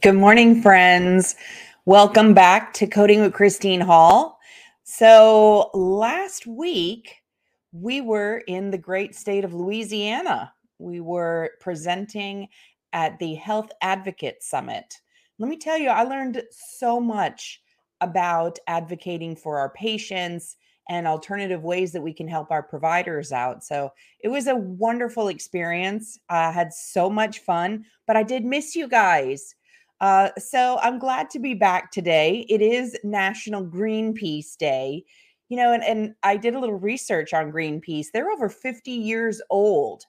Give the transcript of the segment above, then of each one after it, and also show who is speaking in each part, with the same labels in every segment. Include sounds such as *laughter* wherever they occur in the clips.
Speaker 1: Good morning, friends. Welcome back to Coding with Christine Hall. So, last week we were in the great state of Louisiana. We were presenting at the Health Advocate Summit. Let me tell you, I learned so much about advocating for our patients and alternative ways that we can help our providers out. So it was a wonderful experience. I had so much fun, but I did miss you guys. Uh, so I'm glad to be back today. It is National Greenpeace Day. You know, and, and I did a little research on Greenpeace. They're over 50 years old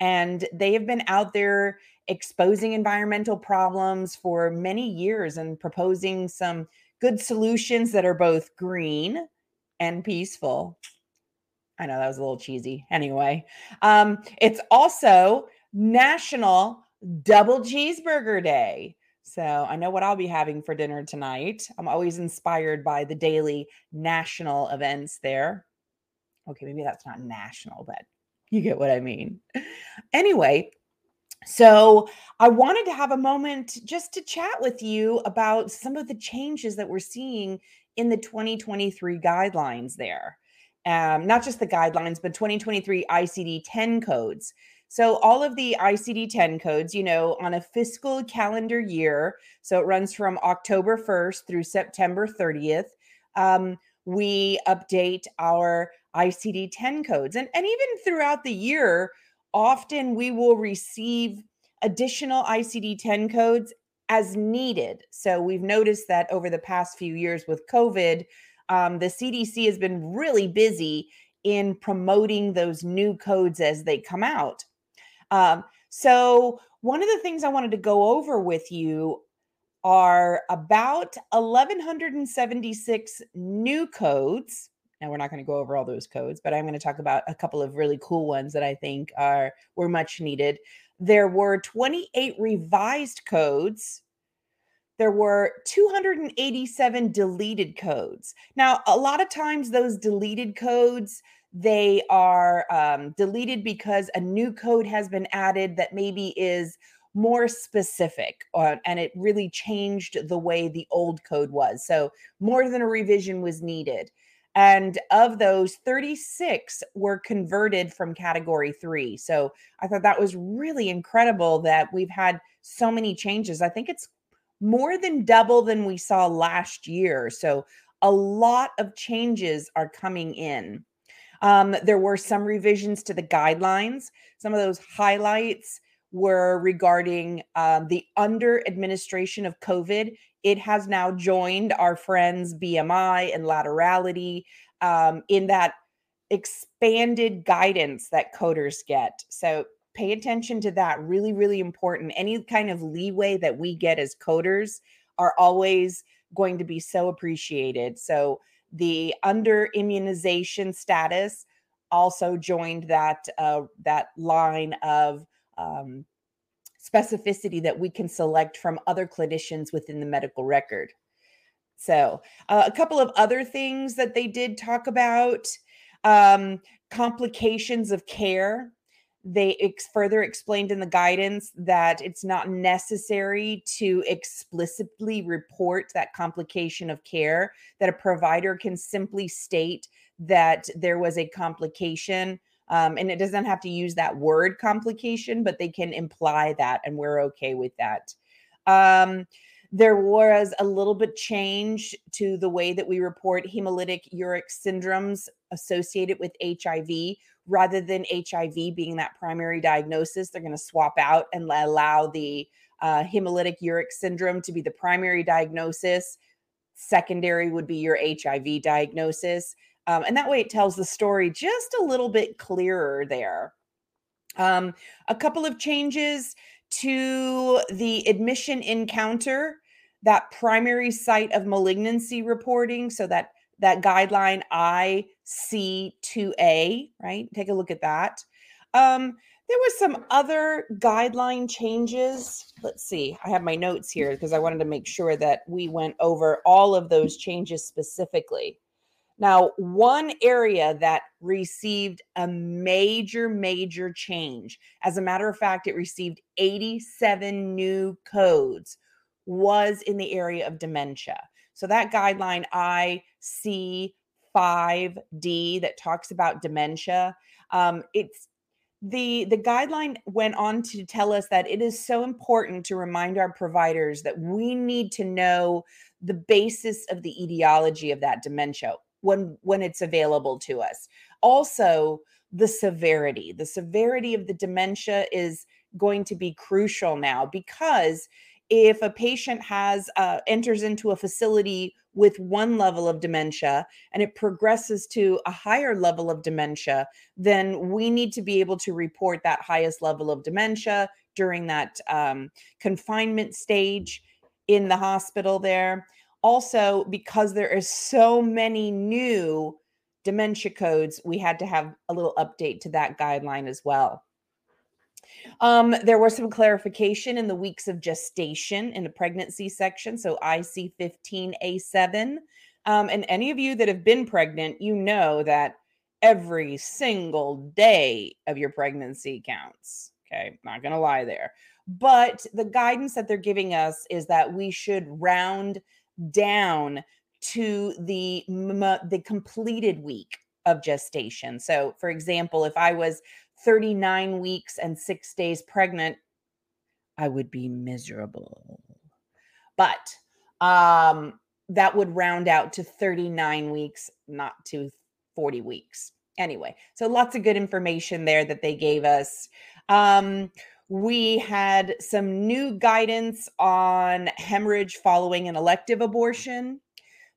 Speaker 1: and they have been out there exposing environmental problems for many years and proposing some good solutions that are both green and peaceful. I know that was a little cheesy. Anyway, um, it's also National Double Cheeseburger Day. So I know what I'll be having for dinner tonight. I'm always inspired by the daily national events there. Okay, maybe that's not national, but you get what I mean. Anyway, so I wanted to have a moment just to chat with you about some of the changes that we're seeing in the 2023 guidelines there. Um, not just the guidelines, but 2023 ICD 10 codes. So, all of the ICD 10 codes, you know, on a fiscal calendar year, so it runs from October 1st through September 30th, um, we update our ICD 10 codes. And, and even throughout the year, often we will receive additional ICD 10 codes as needed. So, we've noticed that over the past few years with COVID, um, the CDC has been really busy in promoting those new codes as they come out. Um, so, one of the things I wanted to go over with you are about 1176 new codes. Now we're not going to go over all those codes, but I'm going to talk about a couple of really cool ones that I think are were much needed. There were 28 revised codes. There were 287 deleted codes. Now, a lot of times those deleted codes they are um, deleted because a new code has been added that maybe is more specific uh, and it really changed the way the old code was. So, more than a revision was needed. And of those, 36 were converted from category three. So, I thought that was really incredible that we've had so many changes. I think it's more than double than we saw last year. So, a lot of changes are coming in. Um, there were some revisions to the guidelines. Some of those highlights were regarding um, the under administration of COVID. It has now joined our friends BMI and laterality um, in that expanded guidance that coders get. So pay attention to that. Really, really important. Any kind of leeway that we get as coders are always going to be so appreciated. So the under immunization status also joined that uh, that line of um, specificity that we can select from other clinicians within the medical record. So, uh, a couple of other things that they did talk about um, complications of care they ex- further explained in the guidance that it's not necessary to explicitly report that complication of care, that a provider can simply state that there was a complication. Um, and it doesn't have to use that word complication, but they can imply that, and we're okay with that. Um, there was a little bit change to the way that we report hemolytic uremic syndromes associated with HIV rather than HIV being that primary diagnosis, they're going to swap out and allow the uh, hemolytic uremic syndrome to be the primary diagnosis. Secondary would be your HIV diagnosis. Um, and that way it tells the story just a little bit clearer there. Um, a couple of changes to the admission encounter, that primary site of malignancy reporting. So that that guideline IC2A, right? Take a look at that. Um, there was some other guideline changes. Let's see. I have my notes here because I wanted to make sure that we went over all of those changes specifically. Now, one area that received a major, major change, as a matter of fact, it received 87 new codes, was in the area of dementia. So that guideline IC5D that talks about dementia, um, it's the the guideline went on to tell us that it is so important to remind our providers that we need to know the basis of the etiology of that dementia when when it's available to us. Also the severity the severity of the dementia is going to be crucial now because if a patient has uh, enters into a facility with one level of dementia and it progresses to a higher level of dementia then we need to be able to report that highest level of dementia during that um, confinement stage in the hospital there also because there is so many new dementia codes we had to have a little update to that guideline as well um, there was some clarification in the weeks of gestation in the pregnancy section, so IC 15A7. Um, and any of you that have been pregnant, you know that every single day of your pregnancy counts. Okay, not gonna lie there. But the guidance that they're giving us is that we should round down to the the completed week of gestation. So, for example, if I was 39 weeks and six days pregnant, I would be miserable. But um, that would round out to 39 weeks, not to 40 weeks. Anyway, so lots of good information there that they gave us. Um, we had some new guidance on hemorrhage following an elective abortion.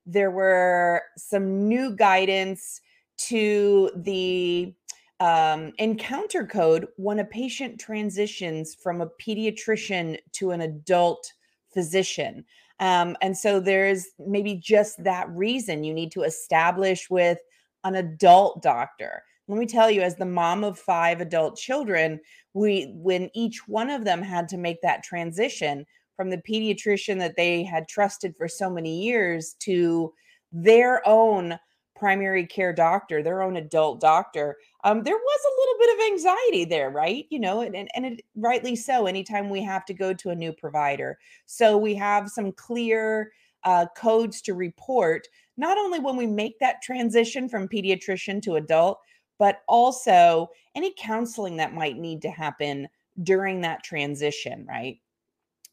Speaker 1: There were some new guidance to the um, encounter code when a patient transitions from a pediatrician to an adult physician. Um, and so there's maybe just that reason you need to establish with an adult doctor. Let me tell you, as the mom of five adult children, we when each one of them had to make that transition from the pediatrician that they had trusted for so many years to their own primary care doctor, their own adult doctor, um, there was a little bit of anxiety there, right? You know, and, and, it, rightly so, anytime we have to go to a new provider. So we have some clear uh, codes to report, not only when we make that transition from pediatrician to adult, but also any counseling that might need to happen during that transition, right?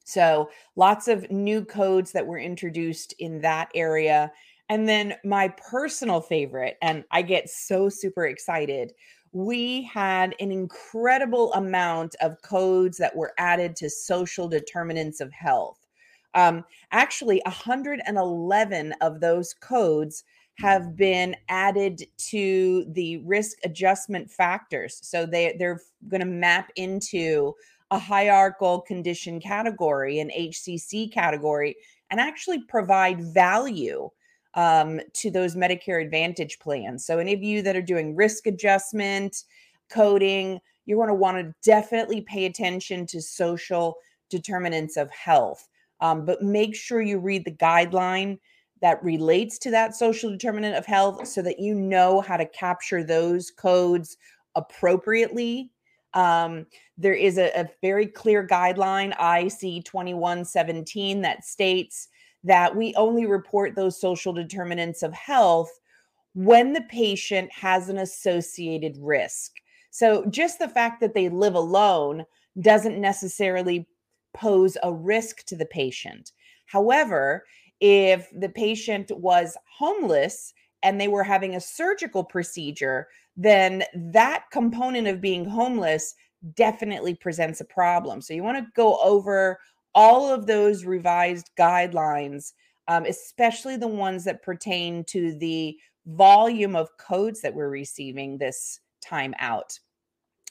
Speaker 1: So lots of new codes that were introduced in that area. And then my personal favorite, and I get so super excited. We had an incredible amount of codes that were added to social determinants of health. Um, actually, 111 of those codes have been added to the risk adjustment factors. So they, they're going to map into a hierarchical condition category, an HCC category, and actually provide value um, to those Medicare Advantage plans. So, any of you that are doing risk adjustment, coding, you're going to want to definitely pay attention to social determinants of health. Um, but make sure you read the guideline that relates to that social determinant of health so that you know how to capture those codes appropriately. Um, there is a, a very clear guideline, IC 2117, that states that we only report those social determinants of health when the patient has an associated risk. So, just the fact that they live alone doesn't necessarily pose a risk to the patient. However, if the patient was homeless and they were having a surgical procedure, then that component of being homeless definitely presents a problem. So, you want to go over all of those revised guidelines, um, especially the ones that pertain to the volume of codes that we're receiving this time out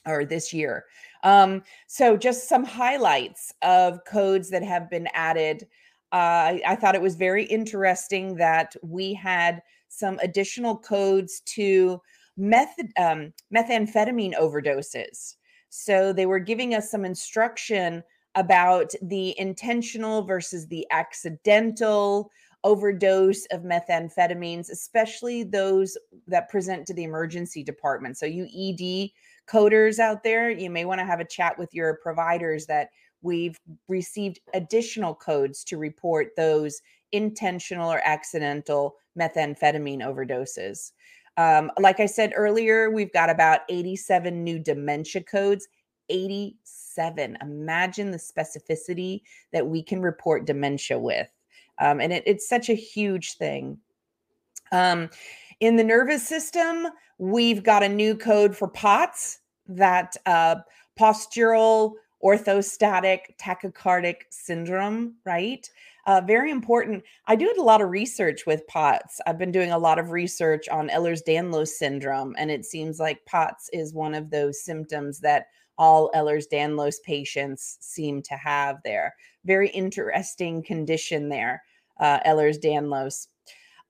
Speaker 1: or this year. Um, so, just some highlights of codes that have been added. I, I thought it was very interesting that we had some additional codes to method, um, methamphetamine overdoses. So, they were giving us some instruction about the intentional versus the accidental overdose of methamphetamines, especially those that present to the emergency department. So, you ED coders out there, you may want to have a chat with your providers that we've received additional codes to report those intentional or accidental methamphetamine overdoses. Um, like I said earlier, we've got about 87 new dementia codes. 87. Imagine the specificity that we can report dementia with. Um, and it, it's such a huge thing. Um, in the nervous system, we've got a new code for POTS, that uh, postural orthostatic tachycardic syndrome, right? Uh, very important. I do a lot of research with POTS. I've been doing a lot of research on Ehlers Danlos syndrome, and it seems like POTS is one of those symptoms that all Ehlers Danlos patients seem to have there. Very interesting condition there, uh, Ehlers Danlos.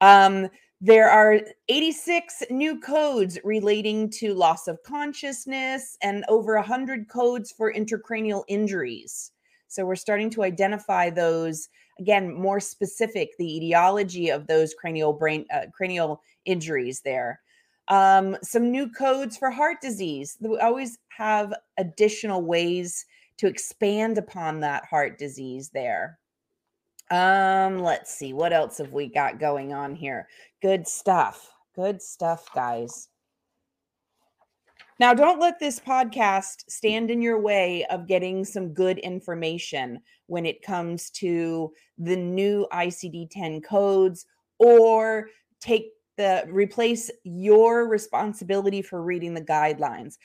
Speaker 1: Um, there are 86 new codes relating to loss of consciousness and over 100 codes for intracranial injuries. So we're starting to identify those again more specific the etiology of those cranial brain uh, cranial injuries there. Um, some new codes for heart disease. We always have additional ways to expand upon that heart disease there. Um, let's see what else have we got going on here. Good stuff. Good stuff, guys. Now, don't let this podcast stand in your way of getting some good information when it comes to the new ICD 10 codes or take the replace your responsibility for reading the guidelines.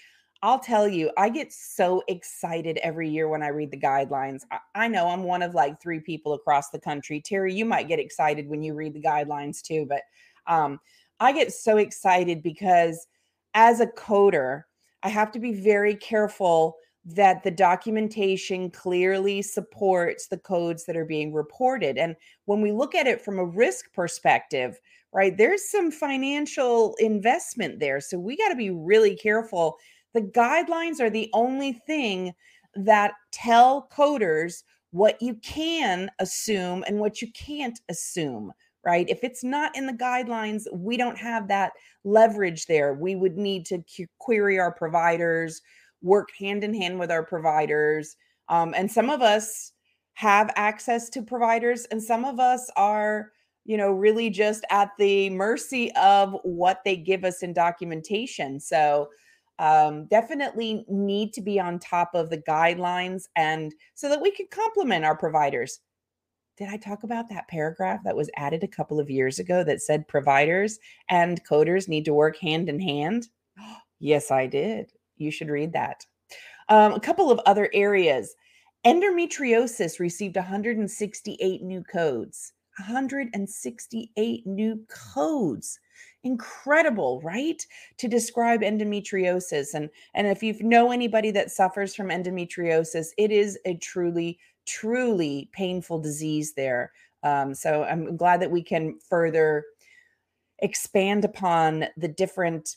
Speaker 1: I'll tell you, I get so excited every year when I read the guidelines. I, I, know I'm one of like three people across the country. Terry, you might get excited when you read the guidelines too, but um, I get so excited because as a coder, I have to be very careful that the documentation clearly supports the codes that are being reported. And when we look at it from a risk perspective, right, there's some financial investment there. So we got to be really careful the guidelines are the only thing that tell coders what you can assume and what you can't assume right? If it's not in the guidelines we don't have that leverage there. We would need to query our providers work hand in hand with our providers um, and some of us have access to providers and some of us are you know really just at the mercy of what they give us in documentation. So um, definitely need to be on top of the guidelines and so that we can complement our providers. Did I talk about that paragraph that was added a couple of years ago that said providers and coders need to work hand in hand? *gasps* yes, I did. You should read that. Um, a couple of other areas. Endometriosis received 168 new codes. 168 new codes incredible right to describe endometriosis and and if you know anybody that suffers from endometriosis it is a truly truly painful disease there um, so i'm glad that we can further expand upon the different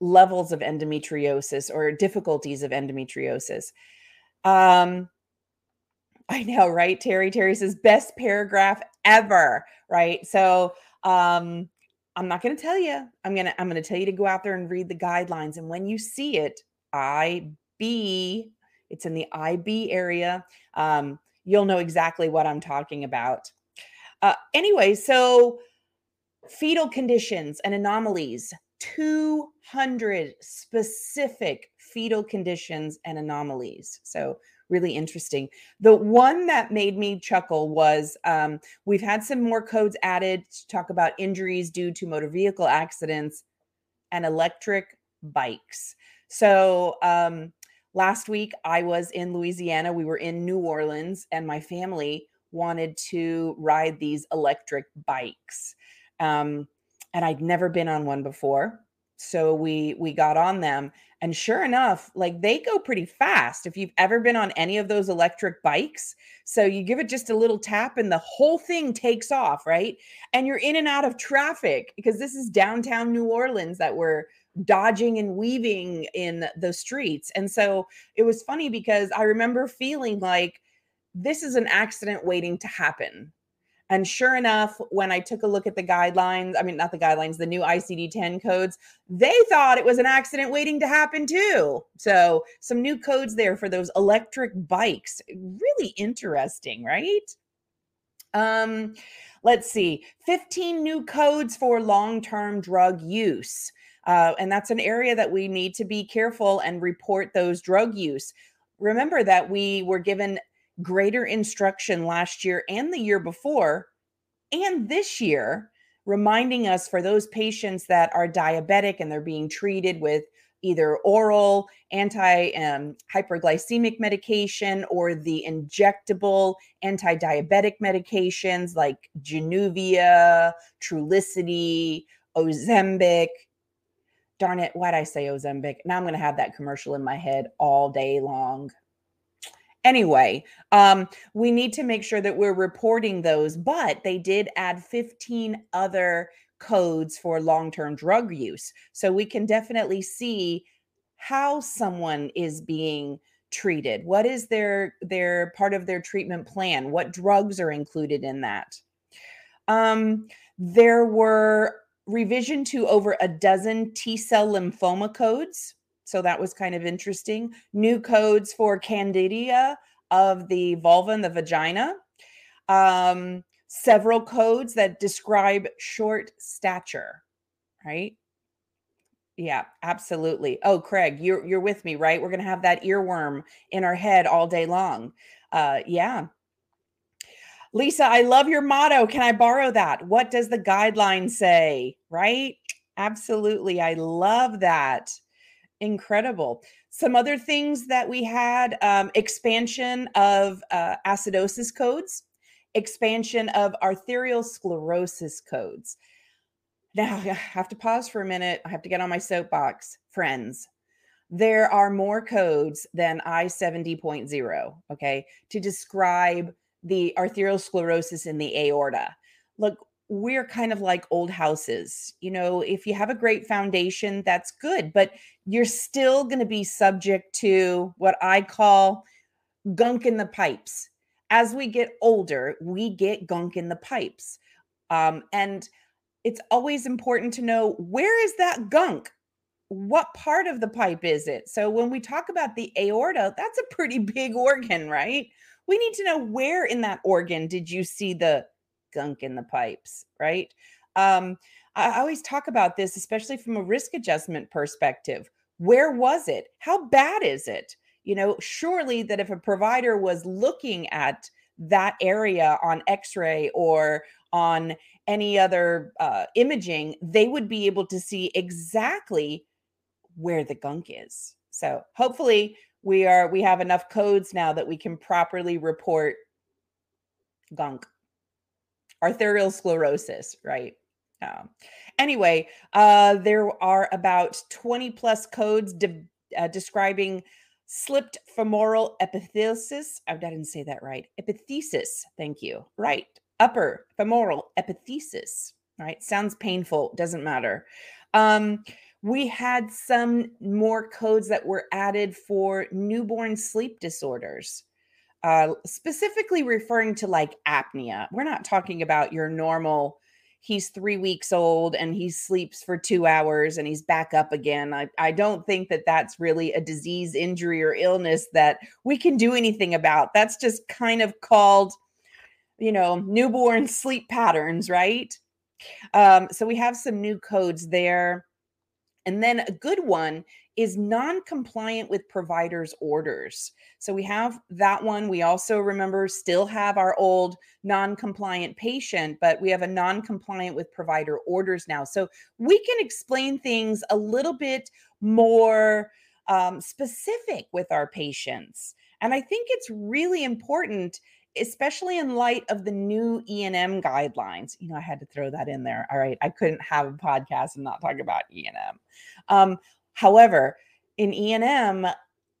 Speaker 1: levels of endometriosis or difficulties of endometriosis um, I know, right? Terry Terry says best paragraph ever, right? So um I'm not going to tell you. I'm going to I'm going to tell you to go out there and read the guidelines and when you see it, IB, it's in the IB area. Um, you'll know exactly what I'm talking about. Uh, anyway, so fetal conditions and anomalies, 200 specific fetal conditions and anomalies. So really interesting. The one that made me chuckle was um, we've had some more codes added to talk about injuries due to motor vehicle accidents and electric bikes. So um, last week I was in Louisiana. We were in New Orleans, and my family wanted to ride these electric bikes. Um, and I'd never been on one before so we we got on them and sure enough like they go pretty fast if you've ever been on any of those electric bikes. So you give it just a little tap and the whole thing takes off right? And you're in and out of traffic because this is downtown new orleans that we're dodging and weaving in the streets. And so it was funny because i remember feeling like this is an accident waiting to happen And sure enough, when I took a look at the guidelines, I mean, not the guidelines, the new ICD 10 codes, they thought it was an accident waiting to happen too. So, some new codes there for those electric bikes. Really interesting, right? Um, let's see 15 new codes for long term drug use. Uh, and that's an area that we need to be careful and report those drug use. Remember that we were given greater instruction last year and the year before and this year, reminding us for those patients that are diabetic and they're being treated with either oral anti um, hyperglycemic medication or the injectable anti diabetic medications like Januvia, Trulicity, Ozempic. Darn it, why'd I say Ozempic? Now I'm going to have that commercial in my head all day long. Anyway, um, we need to make sure that we're reporting those, but they did add 15 other codes for long-term drug use. So we can definitely see how someone is being treated. What is their their part of their treatment plan? What drugs are included in that? Um, there were revision to over a dozen T cell lymphoma codes. So that was kind of interesting. New codes for candida of the vulva and the vagina. Um, several codes that describe short stature, right? Yeah, absolutely. Oh, Craig, you're you're with me, right? We're gonna have that earworm in our head all day long. Uh, yeah. Lisa, I love your motto. Can I borrow that? What does the guideline say? Right? Absolutely. I love that. Incredible. Some other things that we had um, expansion of uh, acidosis codes, expansion of arterial sclerosis codes. Now, I have to pause for a minute. I have to get on my soapbox. Friends, there are more codes than I 70.0, okay, to describe the arterial sclerosis in the aorta. Look, we're kind of like old houses. You know, if you have a great foundation, that's good, but you're still going to be subject to what I call gunk in the pipes. As we get older, we get gunk in the pipes. Um, and it's always important to know where is that gunk? What part of the pipe is it? So when we talk about the aorta, that's a pretty big *laughs* organ, right? We need to know where in that organ did you see the gunk in the pipes, right? Um, I always talk about this, especially from a risk adjustment perspective. Where was it? How bad is it? You know, surely that if a provider was looking at that area on x ray or on any other uh, imaging, they would be able to see exactly where the gunk is. So hopefully we are we have enough codes now that we can properly report gunk arterial sclerosis, right? Um, anyway, uh, there are about 20 plus codes de- uh, describing slipped femoral epithesis. I didn't say that right. Epithesis. Thank you. Right. Upper femoral epithesis. Right. Sounds painful. Doesn't matter. Um, we had some more codes that were added for newborn sleep disorders uh, specifically referring to like apnea. We're not talking about your normal, he's three weeks old and he sleeps for two hours and he's back up again. I, I don't think that that's really a disease, injury, or illness that we can do anything about. That's just kind of called, you know, newborn *laughs* sleep patterns, right? Um, so we have some new codes there. And then a good one is non-compliant with providers orders so we have that one we also remember still have our old non-compliant patient but we have a non-compliant with provider orders now so we can explain things a little bit more um, specific with our patients and i think it's really important especially in light of the new E&M guidelines. You know, I had to throw that in there. All right, I couldn't have a podcast and not talk about E&M. Um, However, in E&M,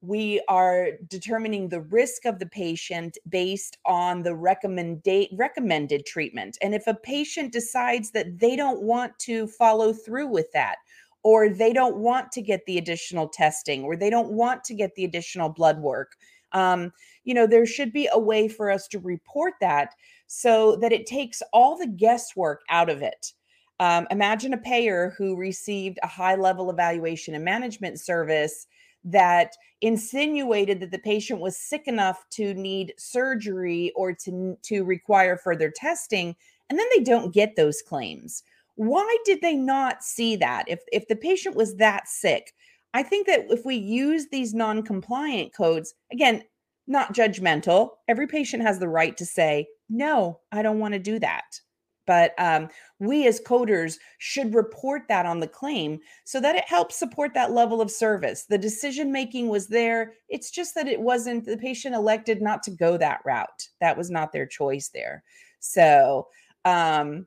Speaker 1: we are determining the risk of the patient based on the recommended recommended treatment. And if a patient decides that they don't want to follow through with that, or they don't want to get the additional testing, or they don't want to get the additional blood work, Um, you know, there should be a way for us to report that so that it takes all the guesswork out of it. Um, imagine a payer who received a high level evaluation and management service that insinuated that the patient was sick enough to need surgery or to, to require further testing, and then they don't get those claims. Why did they not see that? If, if the patient was that sick, I think that if we use these non compliant codes, again, not judgmental, every patient has the right to say, no, I don't want to do that. But um, we as coders should report that on the claim so that it helps support that level of service. The decision making was there. It's just that it wasn't, the patient elected not to go that route. That was not their choice there. So, um,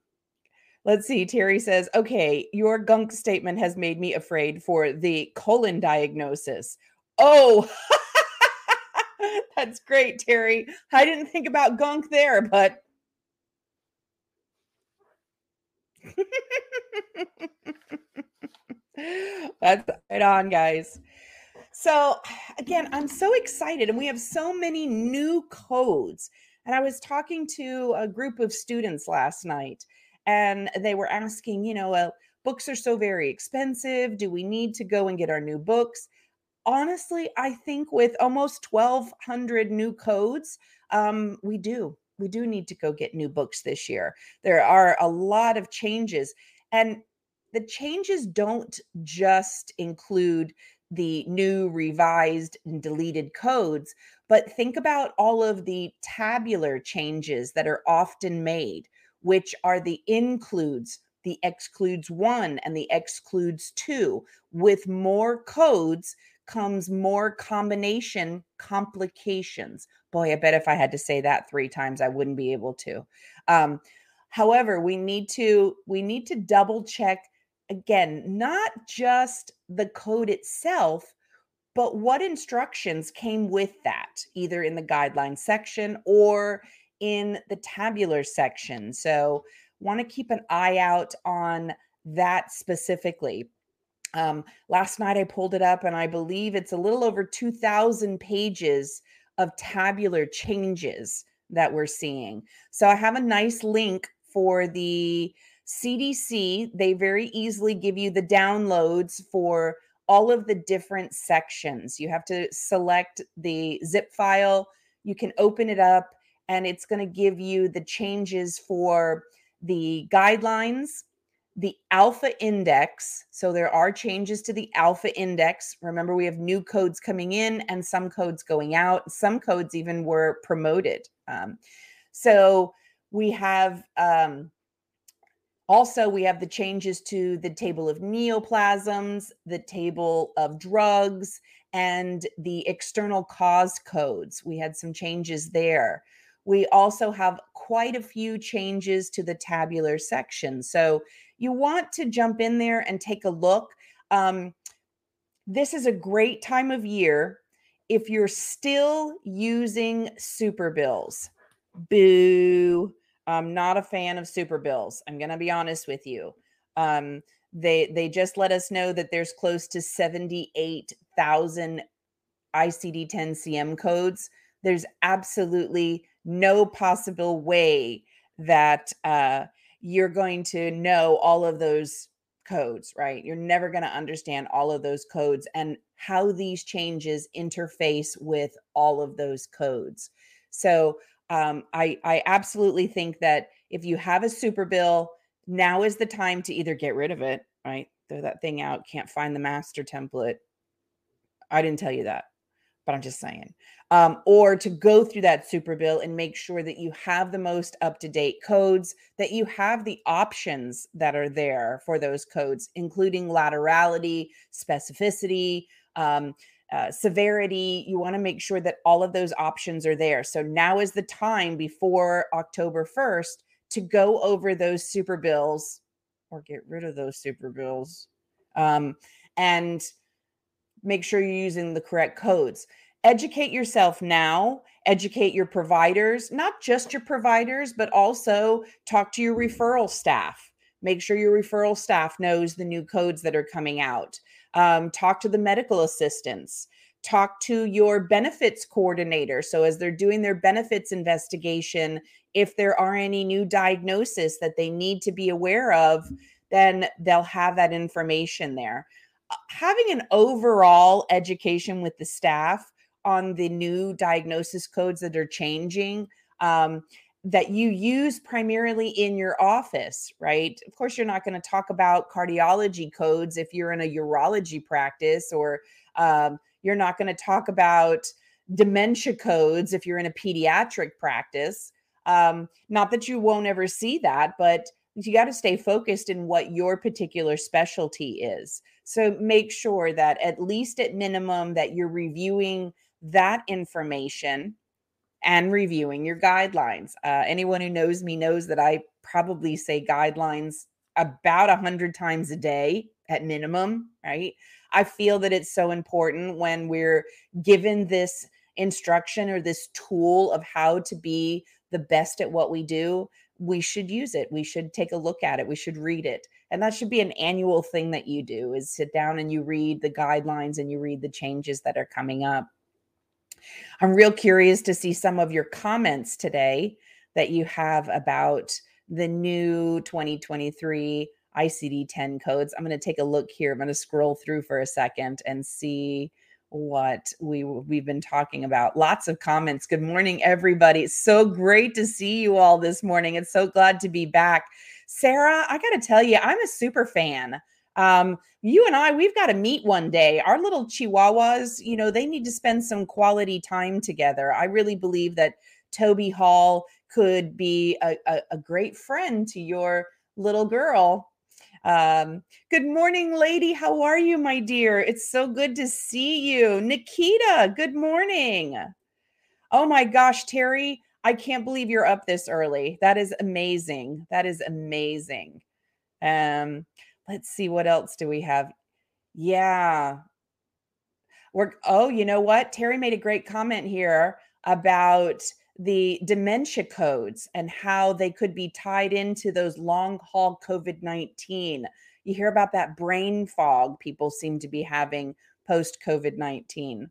Speaker 1: let's see. Terry says, okay, your gunk statement has made me afraid for the colon diagnosis. Oh, *laughs* that's great, Terry. I didn't think about gunk there, but *laughs* That's right on, guys. So, again, I'm so excited, and we have so many new codes. And I was talking to a group of students last night, and they were asking, you know, uh, books are so very expensive. Do we need to go and get our new books? Honestly, I think with almost 1,200 new codes, um, we do we do need to go get new books this year. There are a lot of changes. And the changes don't just include the new revised and deleted codes, but think about all of the tabular changes that are often made, which are the includes, the excludes one, and the excludes two. With more codes comes more combination complications. Boy, I bet if I had to say that three times, I wouldn't be able to. Um, however, we need to we need to double check again, not just the code itself, but what instructions came with that, either in the guideline section or in the tabular section. So, want to keep an eye out on that specifically. Um, last night I pulled it up and I believe it's a little over 2,000 pages of tabular changes that we're seeing. So I have a nice link for the CDC. They very easily give you the downloads for all of the different sections. You have to select the zip file, you can open it up, and it's going to give you the changes for the guidelines the alpha index. So there are changes to the alpha index. Remember, we have new codes coming in and some codes going out. Some codes even were promoted. Um, so we have um, also we have the changes to the table of neoplasms, the table of drugs, and the external cause codes. We had some changes there. We also have quite a few changes to the tabular section. So you want to jump in there and take a look. Um, this is a great time of year if you're still using super bills. Boo. I'm not a fan of super bills. I'm going to be honest with you. Um, they they just let us know that there's close to 78,000 ICD-10 CM codes. There's absolutely no possible way that uh, you're going to know all of those codes, right? You're never going to understand all of those codes and how these changes interface with all of those codes. So um, I, I absolutely think that if you have a super bill, now is the time to either get rid of it, right? Throw that thing out, can't find the master template. I didn't tell you that but I'm just saying. Um, or to go through that super bill and make sure that you have the most up to date codes, that you have the options that are there for those codes, including laterality, specificity, um, uh, severity. You want to make sure that all of those options are there. So now is the time before October 1st to go over those super bills or get rid of those super bills. Um, and make sure you're using the correct codes. Educate yourself now, educate your providers, not just your providers, but also talk to your referral staff. Make sure your referral staff knows the new codes that are coming out. Um, talk to the medical assistants. talk to your benefits coordinator. So, as they're doing their benefits investigation, if there are any new diagnosis that they need to be aware of, then they'll have that information there. Having an overall education with the staff on the new diagnosis codes that are changing um, that you use primarily in your office, right? Of course, you're not going to talk about cardiology codes if you're in a urology practice, or um, you're not going to talk about dementia codes if you're in a pediatric practice. Um, not that you won't ever see that, but you got to stay focused in what your particular specialty is. So make sure that at least at minimum that you're reviewing that information and reviewing your guidelines. Uh, anyone who knows me knows that I probably say guidelines about a hundred times a day at minimum, right? I feel that it's so important when we're given this instruction or this tool of how to be the best at what we do. We should use it. We should take a look at it. We should read it. And that should be an annual thing that you do is sit down and you read the guidelines and you read the changes that are coming up. I'm real curious to see some of your comments today that you have about the new 2023 ICD 10 codes. I'm going to take a look here. I'm going to scroll through for a second and see what we we've been talking about. Lots of comments. Good morning everybody. It's so great to see you all this morning. It's so glad to be back. Sarah, I got to tell you, I'm a super fan um, you and I, we've got to meet one day. Our little chihuahuas, you know, they need to spend some quality time together. I really believe that Toby Hall could be a, a, a great friend to your little girl. Um, good morning, lady. How are you, my dear? It's so good to see you. Nikita, good morning. Oh my gosh, Terry, I can't believe you're up this early. That is amazing. That is amazing. Um, let's see what else do we have yeah we're oh you know what terry made a great comment here about the dementia codes and how they could be tied into those long haul covid-19 you hear about that brain fog people seem to be having post covid-19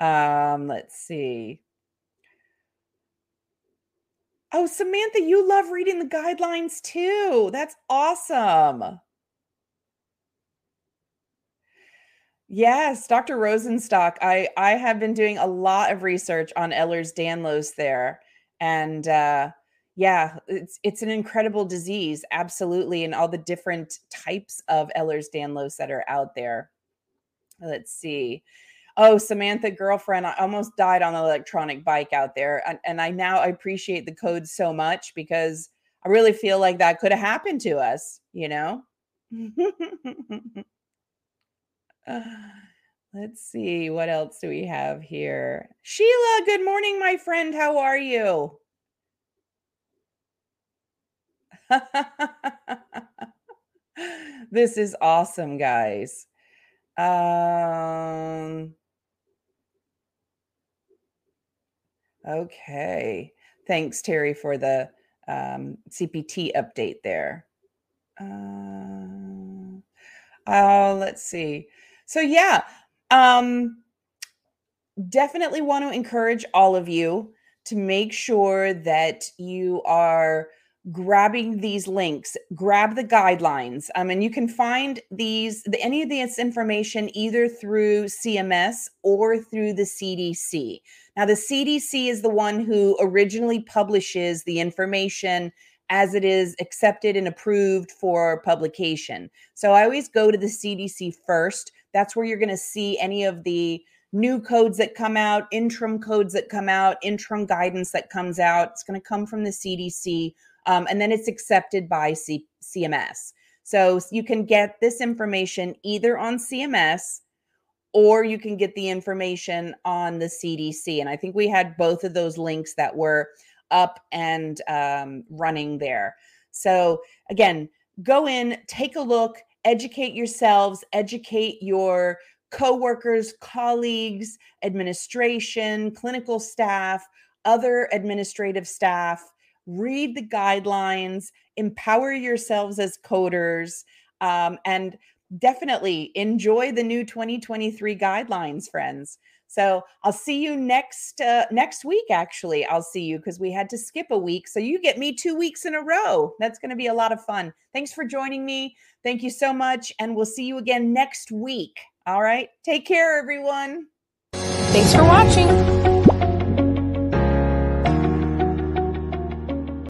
Speaker 1: um let's see Oh, Samantha, you love reading the guidelines too. That's awesome. Yes, Dr. Rosenstock. I I have been doing a lot of research on Ehlers-Danlos there, and uh, yeah, it's it's an incredible disease, absolutely, and all the different types of Ehlers-Danlos that are out there. Let's see. Oh, Samantha, girlfriend, I almost died on an electronic bike out there, and, and I now I appreciate the code so much because I really feel like that could have happened to us. You know. *laughs* Let's see. What else do we have here? Sheila, good morning, my friend. How are you? *laughs* this is awesome, guys. Um, okay. Thanks, Terry, for the um, CPT update there. Uh, uh, let's see. So yeah, um definitely want to encourage all of you to make sure that you are grabbing these links. Grab the guidelines. Um, and you can find these the, any of this information either through cms or through the cdc now the cdc is the one who originally publishes the information as it is accepted and approved for publication. So i always go to the cdc first that's where you're going to see any of the new codes that come out, interim codes that come out, interim guidance that comes out. It's going to come from the CDC, um, and then it's accepted by C- CMS. So you can get this information either on CMS or you can get the information on the CDC. And I think we had both of those links that were up and um, running there. So again, go in, take a look, educate yourselves, educate your coworkers, colleagues, administration, clinical staff, other administrative staff. Read the guidelines, empower yourselves as coders, um, and definitely enjoy the new 2023 guidelines, friends. So I'll see you next uh, next week. Actually, I'll see you because we had to skip a week. So you get me two weeks in a row. That's going to be a lot of fun. Thanks for joining me. Thank you so much. And we'll see you again next week. All right. Take care, everyone.
Speaker 2: Thanks for watching.